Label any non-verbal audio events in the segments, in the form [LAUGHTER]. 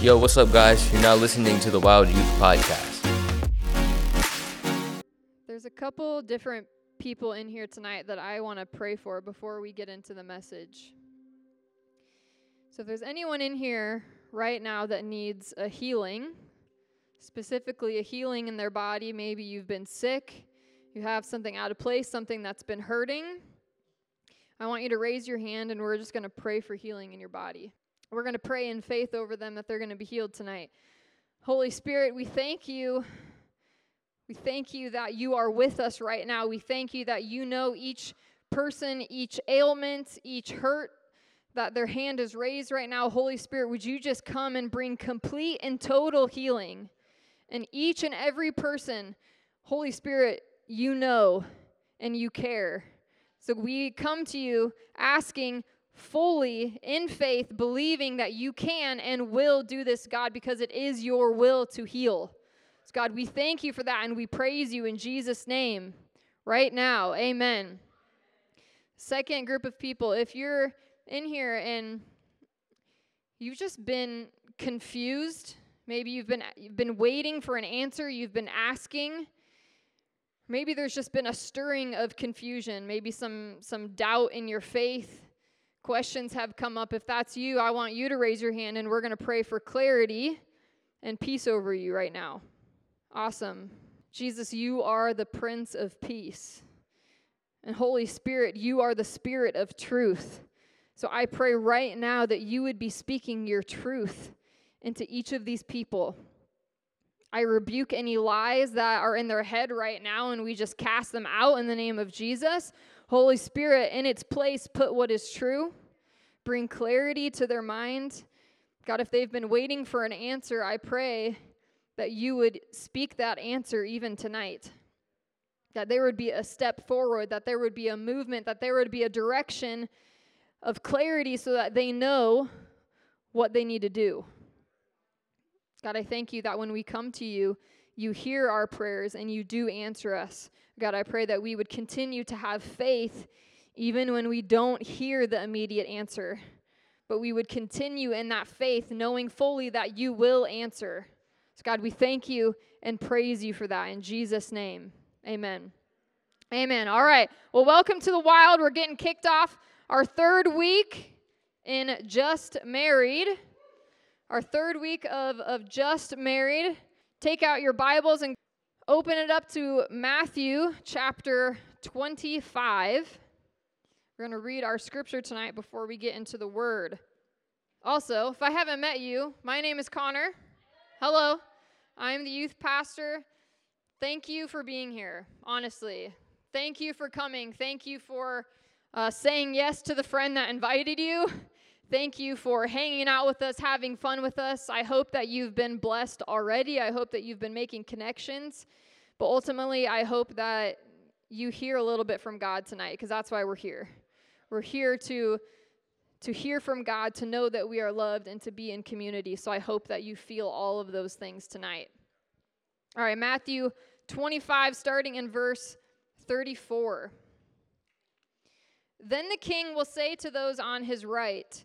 Yo, what's up, guys? You're now listening to the Wild Youth Podcast. There's a couple different people in here tonight that I want to pray for before we get into the message. So, if there's anyone in here right now that needs a healing, specifically a healing in their body, maybe you've been sick, you have something out of place, something that's been hurting, I want you to raise your hand and we're just going to pray for healing in your body. We're going to pray in faith over them that they're going to be healed tonight. Holy Spirit, we thank you. We thank you that you are with us right now. We thank you that you know each person, each ailment, each hurt, that their hand is raised right now. Holy Spirit, would you just come and bring complete and total healing? And each and every person, Holy Spirit, you know and you care. So we come to you asking fully in faith, believing that you can and will do this, God, because it is your will to heal. So, God, we thank you for that and we praise you in Jesus' name right now. Amen. Second group of people, if you're in here and you've just been confused, maybe you've been you've been waiting for an answer, you've been asking, maybe there's just been a stirring of confusion, maybe some some doubt in your faith questions have come up, if that's you, I want you to raise your hand and we're going to pray for clarity and peace over you right now. Awesome. Jesus, you are the Prince of Peace. And Holy Spirit, you are the Spirit of truth. So I pray right now that you would be speaking your truth into each of these people. I rebuke any lies that are in their head right now and we just cast them out in the name of Jesus. Holy Spirit, in its place, put what is true, bring clarity to their mind. God, if they've been waiting for an answer, I pray that you would speak that answer even tonight. That there would be a step forward, that there would be a movement, that there would be a direction of clarity so that they know what they need to do. God, I thank you that when we come to you, you hear our prayers and you do answer us. God, I pray that we would continue to have faith even when we don't hear the immediate answer, but we would continue in that faith, knowing fully that you will answer. So, God, we thank you and praise you for that in Jesus' name. Amen. Amen. All right. Well, welcome to the wild. We're getting kicked off our third week in Just Married. Our third week of, of Just Married. Take out your Bibles and open it up to Matthew chapter 25. We're going to read our scripture tonight before we get into the word. Also, if I haven't met you, my name is Connor. Hello. I'm the youth pastor. Thank you for being here, honestly. Thank you for coming. Thank you for uh, saying yes to the friend that invited you. Thank you for hanging out with us, having fun with us. I hope that you've been blessed already. I hope that you've been making connections. But ultimately, I hope that you hear a little bit from God tonight because that's why we're here. We're here to to hear from God, to know that we are loved and to be in community. So I hope that you feel all of those things tonight. All right, Matthew 25 starting in verse 34. Then the king will say to those on his right,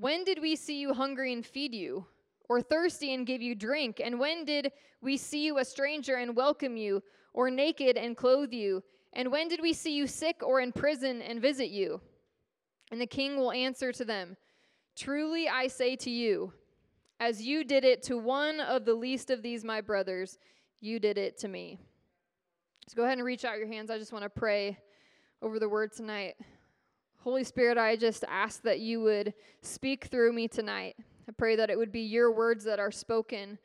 when did we see you hungry and feed you, or thirsty and give you drink? And when did we see you a stranger and welcome you, or naked and clothe you? And when did we see you sick or in prison and visit you? And the king will answer to them Truly I say to you, as you did it to one of the least of these my brothers, you did it to me. So go ahead and reach out your hands. I just want to pray over the word tonight. Holy Spirit, I just ask that you would speak through me tonight. I pray that it would be your words that are spoken.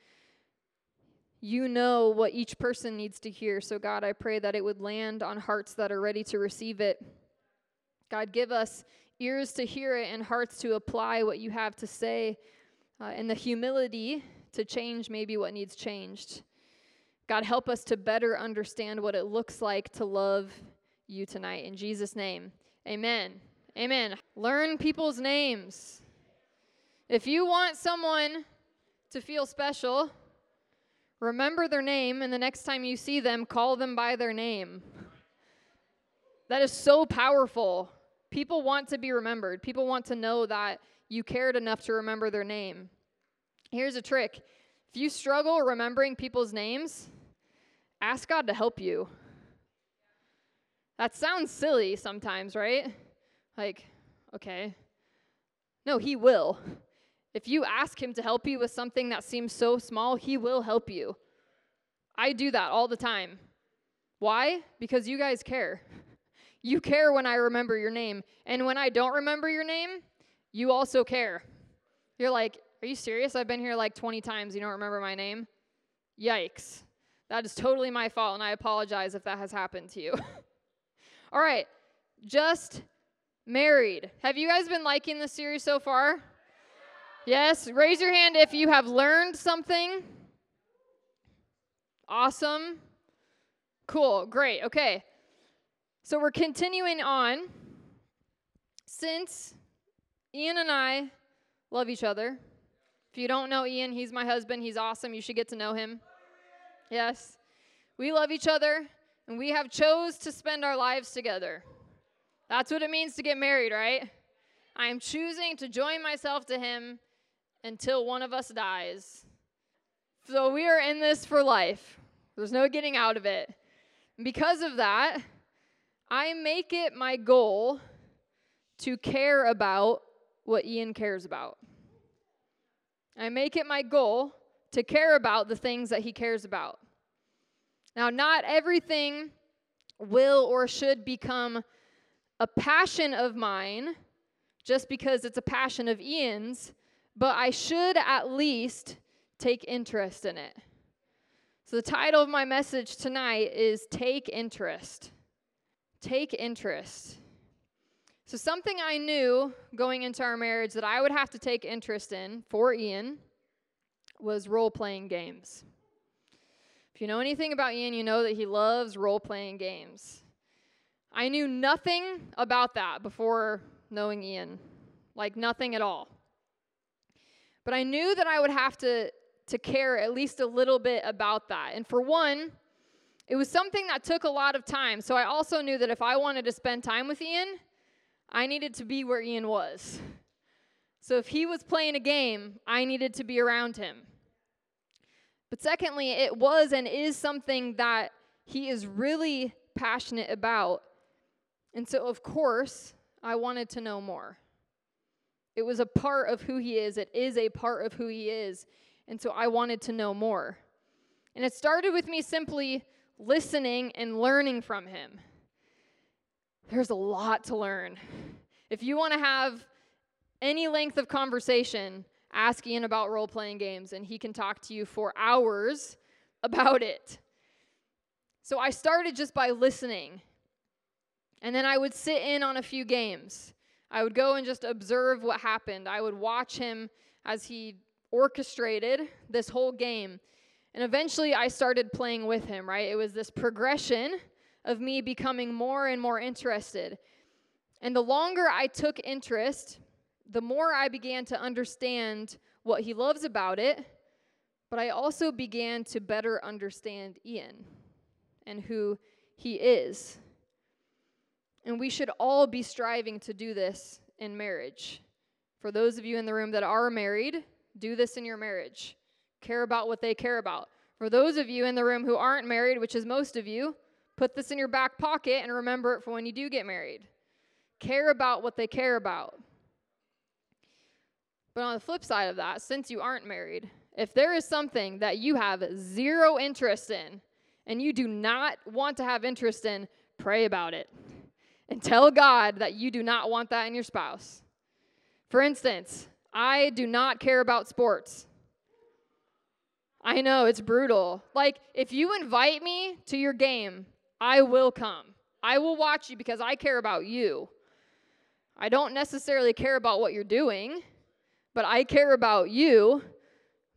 You know what each person needs to hear. So, God, I pray that it would land on hearts that are ready to receive it. God, give us ears to hear it and hearts to apply what you have to say. uh, and the humility to change maybe what needs changed. God, help us to better understand what it looks like to love you tonight. In Jesus' name, amen. Amen. Learn people's names. If you want someone to feel special, remember their name, and the next time you see them, call them by their name. That is so powerful. People want to be remembered, people want to know that you cared enough to remember their name. Here's a trick if you struggle remembering people's names, ask God to help you. That sounds silly sometimes, right? Like, okay. No, He will. If you ask Him to help you with something that seems so small, He will help you. I do that all the time. Why? Because you guys care. [LAUGHS] You care when I remember your name. And when I don't remember your name, you also care. You're like, Are you serious? I've been here like 20 times. You don't remember my name? Yikes. That is totally my fault, and I apologize if that has happened to you. [LAUGHS] All right, just married. Have you guys been liking this series so far? Yes, raise your hand if you have learned something. Awesome. Cool, great, okay. So we're continuing on. Since Ian and I love each other, if you don't know Ian, he's my husband. He's awesome. You should get to know him. Yes. We love each other and we have chose to spend our lives together. That's what it means to get married, right? I am choosing to join myself to him until one of us dies. So we are in this for life. There's no getting out of it. And because of that, I make it my goal to care about what Ian cares about. I make it my goal to care about the things that he cares about. Now, not everything will or should become a passion of mine just because it's a passion of Ian's, but I should at least take interest in it. So, the title of my message tonight is Take Interest. Take Interest. So, something I knew going into our marriage that I would have to take interest in for Ian was role playing games. If you know anything about Ian, you know that he loves role playing games. I knew nothing about that before knowing Ian, like nothing at all. But I knew that I would have to, to care at least a little bit about that. And for one, it was something that took a lot of time. So I also knew that if I wanted to spend time with Ian, I needed to be where Ian was. So if he was playing a game, I needed to be around him. But secondly, it was and is something that he is really passionate about. And so, of course, I wanted to know more. It was a part of who he is, it is a part of who he is. And so I wanted to know more. And it started with me simply listening and learning from him. There's a lot to learn. If you want to have any length of conversation, ask Ian about role playing games, and he can talk to you for hours [LAUGHS] about it. So I started just by listening. And then I would sit in on a few games. I would go and just observe what happened. I would watch him as he orchestrated this whole game. And eventually I started playing with him, right? It was this progression of me becoming more and more interested. And the longer I took interest, the more I began to understand what he loves about it, but I also began to better understand Ian and who he is. And we should all be striving to do this in marriage. For those of you in the room that are married, do this in your marriage. Care about what they care about. For those of you in the room who aren't married, which is most of you, put this in your back pocket and remember it for when you do get married. Care about what they care about. But on the flip side of that, since you aren't married, if there is something that you have zero interest in and you do not want to have interest in, pray about it and tell God that you do not want that in your spouse. For instance, I do not care about sports. I know it's brutal. Like, if you invite me to your game, I will come. I will watch you because I care about you. I don't necessarily care about what you're doing, but I care about you.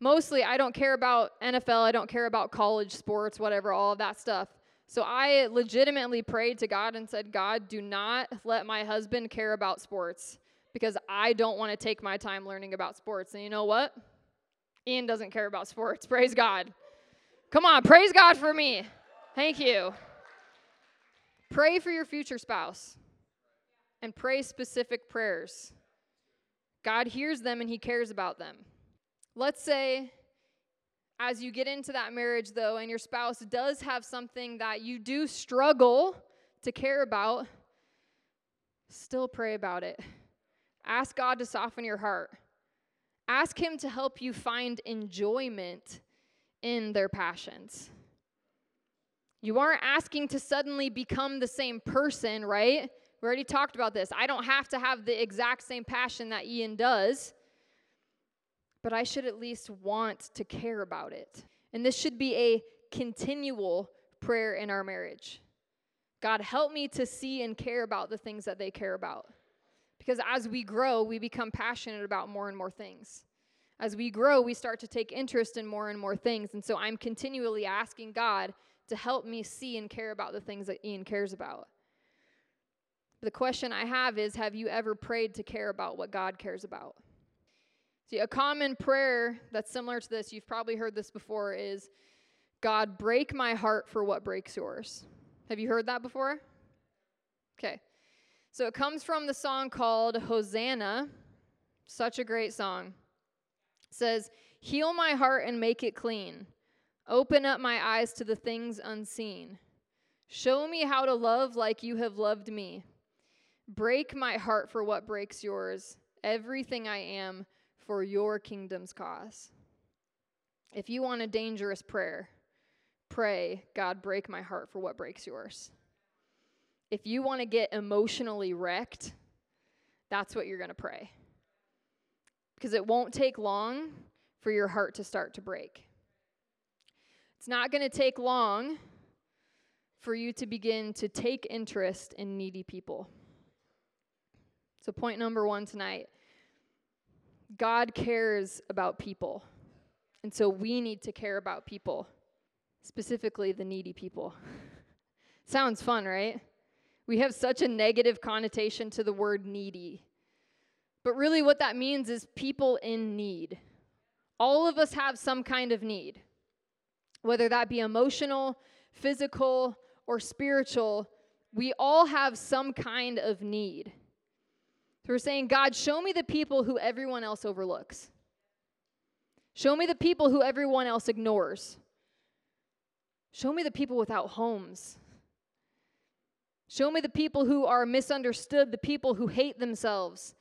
Mostly, I don't care about NFL, I don't care about college sports, whatever, all of that stuff. So I legitimately prayed to God and said, God, do not let my husband care about sports because I don't want to take my time learning about sports. And you know what? Ian doesn't care about sports. [LAUGHS] Praise God. Come on, praise God for me. Thank you. Pray for your future spouse and pray specific prayers. God hears them and He cares about them. Let's say, as you get into that marriage, though, and your spouse does have something that you do struggle to care about, still pray about it. Ask God to soften your heart. Ask Him to help you find enjoyment in their passions. You aren't asking to suddenly become the same person, right? We already talked about this. I don't have to have the exact same passion that Ian does, but I should at least want to care about it. And this should be a continual prayer in our marriage. God, help me to see and care about the things that they care about. Because as we grow, we become passionate about more and more things. As we grow, we start to take interest in more and more things. And so I'm continually asking God to help me see and care about the things that Ian cares about. The question I have is Have you ever prayed to care about what God cares about? See, a common prayer that's similar to this, you've probably heard this before, is God, break my heart for what breaks yours. Have you heard that before? Okay. So it comes from the song called Hosanna. Such a great song. It says, Heal my heart and make it clean. Open up my eyes to the things unseen. Show me how to love like you have loved me. Break my heart for what breaks yours, everything I am for your kingdom's cause. If you want a dangerous prayer, pray, God, break my heart for what breaks yours if you want to get emotionally wrecked, that's what you're going to pray. Because it won't take long for your heart to start to break. It's not going to take long for you to begin to take interest in needy people. So, point number one tonight God cares about people. And so we need to care about people, specifically the needy people. [LAUGHS] Sounds fun, right? We have such a negative connotation to the word needy. But really, what that means is people in need. All of us have some kind of need, whether that be emotional, physical, or spiritual. We all have some kind of need. We're saying, God, show me the people who everyone else overlooks. Show me the people who everyone else ignores. Show me the people without homes, Show me the people who are misunderstood, the people who hate themselves,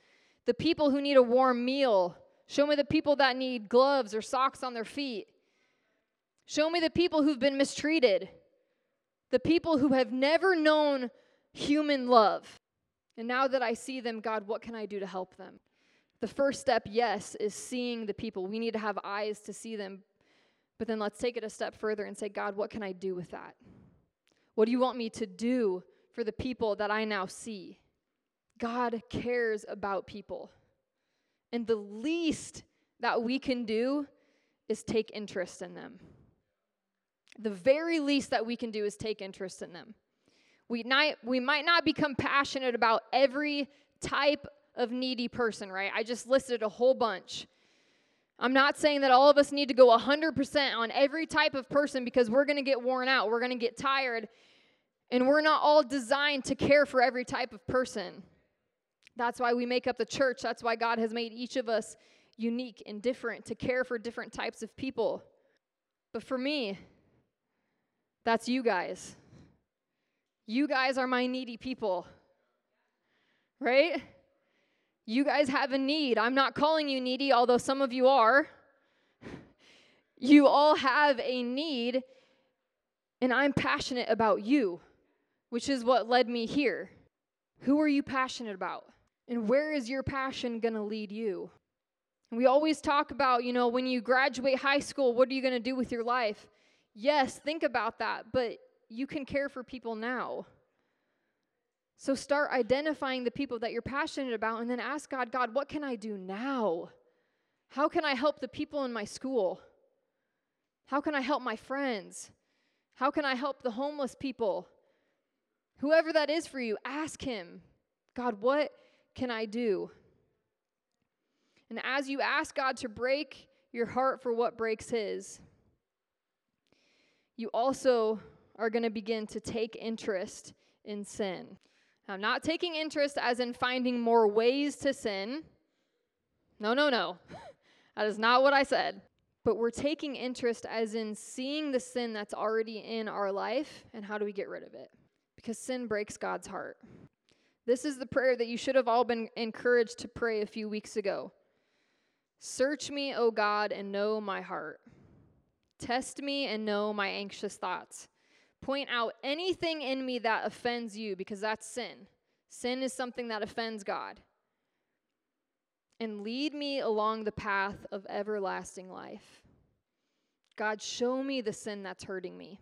the people who need a warm meal. Show me the people that need gloves or socks on their feet. Show me the people who've been mistreated, the people who have never known human love. And now that I see them, God, what can I do to help them? The first step, yes, is seeing the people. We need to have eyes to see them. But then let's take it a step further and say, God, what can I do with that? What do you want me to do for the people that I now see. God cares about people. And the least that we can do is take interest in them. The very least that we can do is take interest in them. We, not, we might not become passionate about every type of needy person, right? I just listed a whole bunch. I'm not saying that all of us need to go 100% on every type of person because we're going to get worn out. We're going to get tired and we're not all designed to care for every type of person. That's why we make up the church. That's why God has made each of us unique and different to care for different types of people. But for me, that's you guys. You guys are my needy people. Right? You guys have a need. I'm not calling you needy, although some of you are. You all have a need, and I'm passionate about you which is what led me here. Who are you passionate about? And where is your passion going to lead you? And we always talk about, you know, when you graduate high school, what are you going to do with your life? Yes, think about that, but you can care for people now. So start identifying the people that you're passionate about and then ask God, God, what can I do now? How can I help the people in my school? How can I help my friends? How can I help the homeless people? Whoever that is for you, ask Him, God, what can I do? And as you ask God to break your heart for what breaks His, you also are going to begin to take interest in sin. I'm not taking interest as in finding more ways to sin. No, no, no. [LAUGHS] that is not what I said. But we're taking interest as in seeing the sin that's already in our life and how do we get rid of it? Because sin breaks God's heart. This is the prayer that you should have all been encouraged to pray a few weeks ago. Search me, O God, and know my heart. Test me and know my anxious thoughts. Point out anything in me that offends you, because that's sin. Sin is something that offends God. And lead me along the path of everlasting life. God, show me the sin that's hurting me.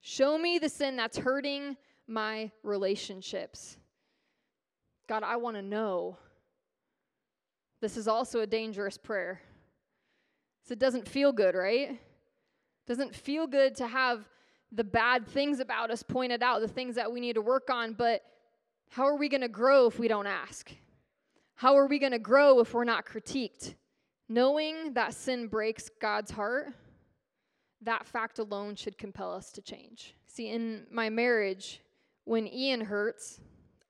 Show me the sin that's hurting my relationships. God, I want to know. This is also a dangerous prayer. So it doesn't feel good, right? It doesn't feel good to have the bad things about us pointed out, the things that we need to work on, but how are we going to grow if we don't ask? How are we going to grow if we're not critiqued? Knowing that sin breaks God's heart, that fact alone should compel us to change. See, in my marriage, when Ian hurts,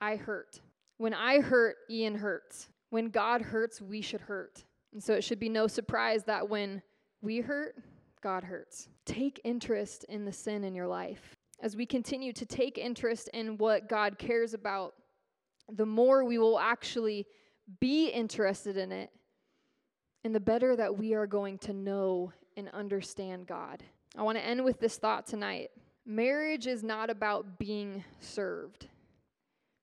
I hurt. When I hurt, Ian hurts. When God hurts, we should hurt. And so it should be no surprise that when we hurt, God hurts. Take interest in the sin in your life. As we continue to take interest in what God cares about, the more we will actually be interested in it, and the better that we are going to know and understand God. I want to end with this thought tonight. Marriage is not about being served,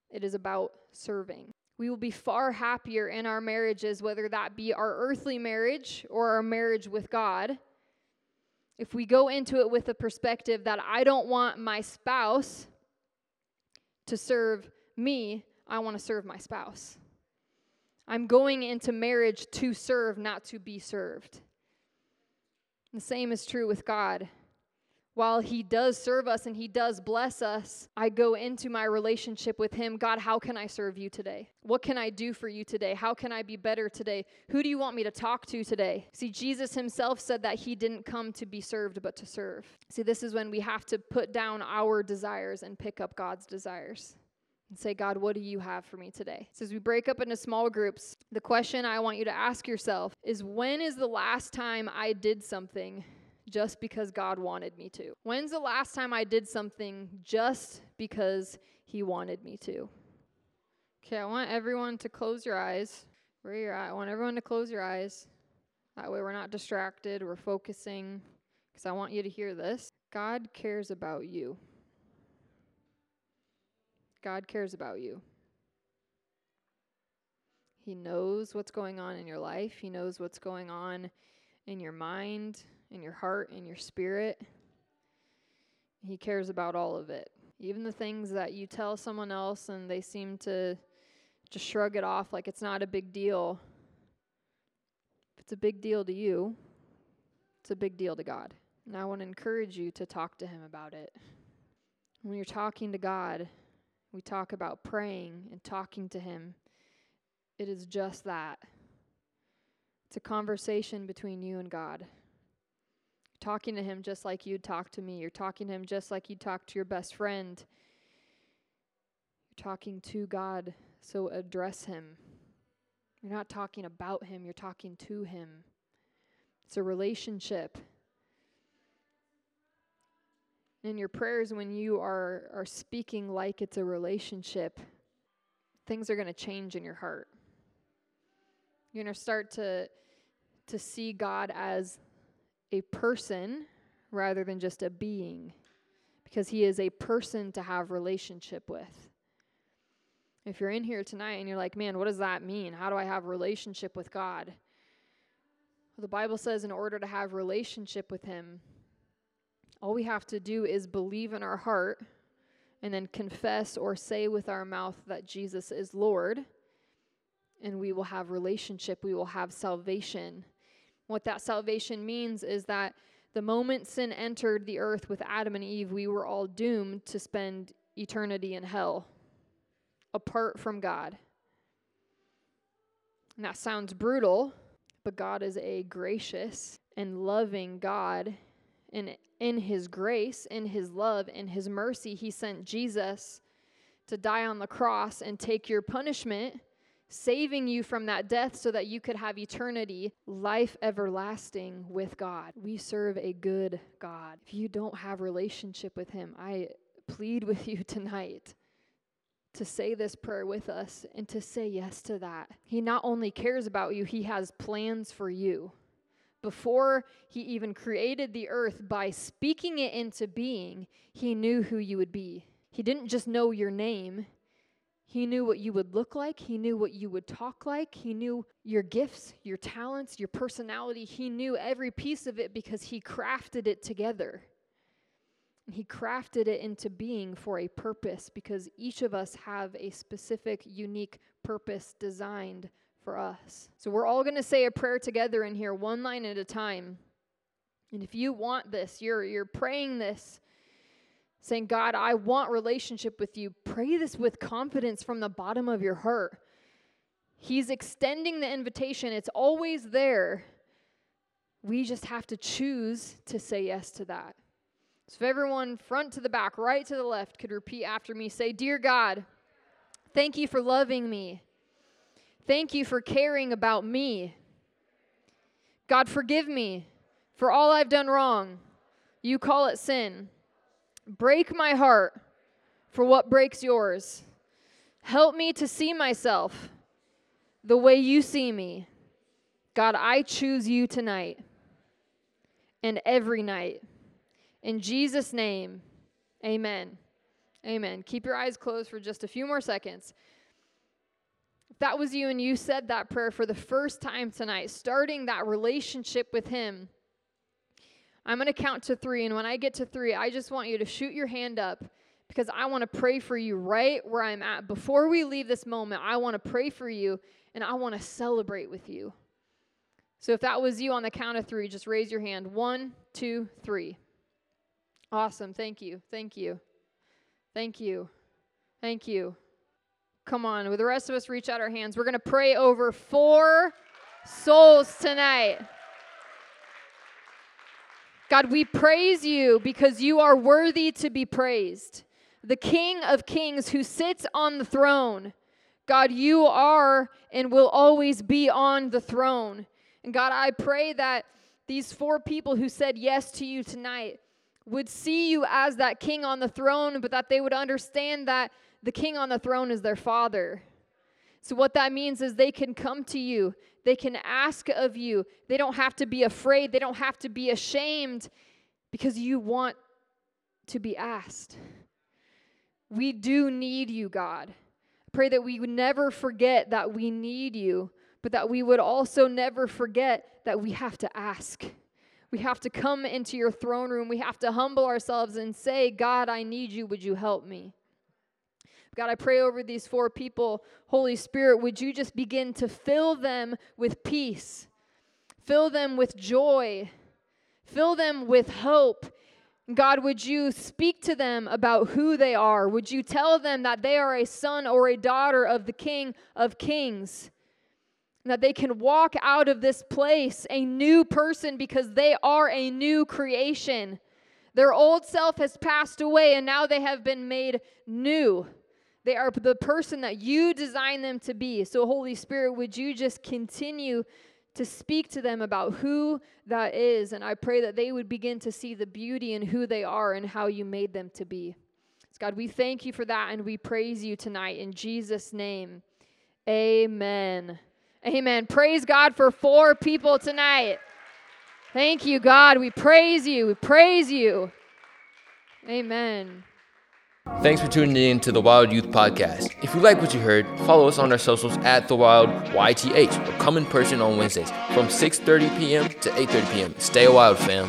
it is about serving. We will be far happier in our marriages, whether that be our earthly marriage or our marriage with God, if we go into it with a perspective that I don't want my spouse to serve me, I want to serve my spouse. I'm going into marriage to serve, not to be served. The same is true with God while He does serve us and He does bless us, I go into my relationship with Him. God, how can I serve you today? What can I do for you today? How can I be better today? Who do you want me to talk to today? See, Jesus Himself said that He didn't come to be served, but to serve. See, this is when we have to put down our desires and pick up God's desires and say, God, what do you have for me today? So, as we break up into small groups, the question I want you to ask yourself is when is the last time I did something just because God wanted me to? When's the last time I did something just because He wanted me to? Okay, I want everyone to close your eyes. Where you're at, I want everyone to close your eyes. That way we're not distracted, we're focusing, because I want you to hear this. God cares about you. God cares about you. He knows what's going on in your life. He knows what's going on in your mind in your heart, in your spirit. He cares about all of it. Even the things that you tell someone else and they seem to just shrug it off like it's not a big deal. If it's a big deal to you, it's a big deal to God. And I want to encourage you to talk to Him about it. When you're talking to God, we talk about praying and talking to Him. It is just that. It's a conversation between you and God talking to him just like you'd talk to me. You're talking to him just like you'd talk to your best friend. You're talking to God, so address him. You're not talking about him, you're talking to him. It's a relationship. In your prayers, when you are, are speaking like it's a relationship, things are going to change in your heart. You're going to start to, to see God as a person rather than just a being because he is a person to have relationship with. If you're in here tonight and you're like, "Man, what does that mean? How do I have relationship with God?" Well, the Bible says in order to have relationship with him, all we have to do is believe in our heart and then confess or say with our mouth that Jesus is Lord and we will have relationship, we will have salvation. What that salvation means is that the moment sin entered the earth with Adam and Eve, we were all doomed to spend eternity in hell apart from God. And that sounds brutal, but God is a gracious and loving God. And in His grace, in His love, in His mercy, He sent Jesus to die on the cross and take your punishment, saving you from that death so that you could have eternity, life everlasting with God. We serve a good God. If you don't have relationship with him, I plead with you [LAUGHS] tonight to say this prayer with us and to say yes to that. He not only cares about you, he has plans for you. Before he even created the earth, by speaking it into being, he knew who you would be. He didn't just know your name, he knew what you would look like. He knew what you would talk like. He knew your gifts, your talents, your personality. He knew every piece of it because he crafted it together. He crafted it into being for a purpose because each of us have a specific, unique purpose designed for us. So we're all going to say a prayer together in here, one line at a time. And if you want this, you're, you're praying this saying, God, I want relationship with you. Pray this with confidence from the bottom of your heart. He's extending the invitation, it's always there. We just have to choose to say yes to that. So, if everyone, front to the back, right to the left, could repeat after me say, Dear God, thank you for loving me. Thank you for caring about me. God, forgive me for all I've done wrong. You call it sin. Break my heart for what breaks yours. Help me to see myself the way you see me. God, I choose you tonight and every night. In Jesus' name, amen. Amen. Keep your eyes closed for just a few more seconds. If that was you and you said that prayer for the first time tonight, starting that relationship with Him, I'm going to count to three. And when I get to three, I just want you to shoot your hand up because I want to pray for you right where I'm at. Before we leave this moment, I want to pray for you and I want to celebrate with you. So if that was you on the count of three, just raise your hand. One, two, three. Awesome. Thank you. Thank you. Thank you. Thank you. Come on. With the rest of us, reach out our hands. We're going to pray over four souls tonight. God, we praise you because you are worthy to be praised. The King of Kings who sits on the throne. God, you are and will always be on the throne. And God, I pray that these four people who said yes to you tonight would see you as that king on the throne, but that they would understand that the king on the throne is their father. So, what that means is they can come to you, they can ask of you. They don't have to be afraid, they don't have to be ashamed because you want to be asked. We do need you, God. Pray that we would never forget that we need you, but that we would also never forget that we have to ask. We have to come into your throne room. We have to humble ourselves and say, God, I need you. Would you help me? God, I pray over these four people. Holy Spirit, would you just begin to fill them with peace, fill them with joy, fill them with hope. God, would you speak to them about who they are? Would you tell them that they are a son or a daughter of the King of Kings? that they can walk out of this place a new person because they are a new creation. Their old self has passed away and now they have been made new. They are the person that you designed them to be. So, Holy Spirit, would you just continue to speak to them about who that is? And I pray that they would begin to see the beauty in who they are and how you made them to be. So God, we thank you for that and we praise you tonight in Jesus' name. Amen. Amen. Praise God for four people tonight. Thank you, God. We praise you. We praise you. Amen. Thanks for tuning in to the Wild Youth Podcast. If you like what you heard, follow us on our socials at the Wild YTH or come in person on Wednesdays from 6:30 p.m. to 8:30 p.m. Stay wild, fam.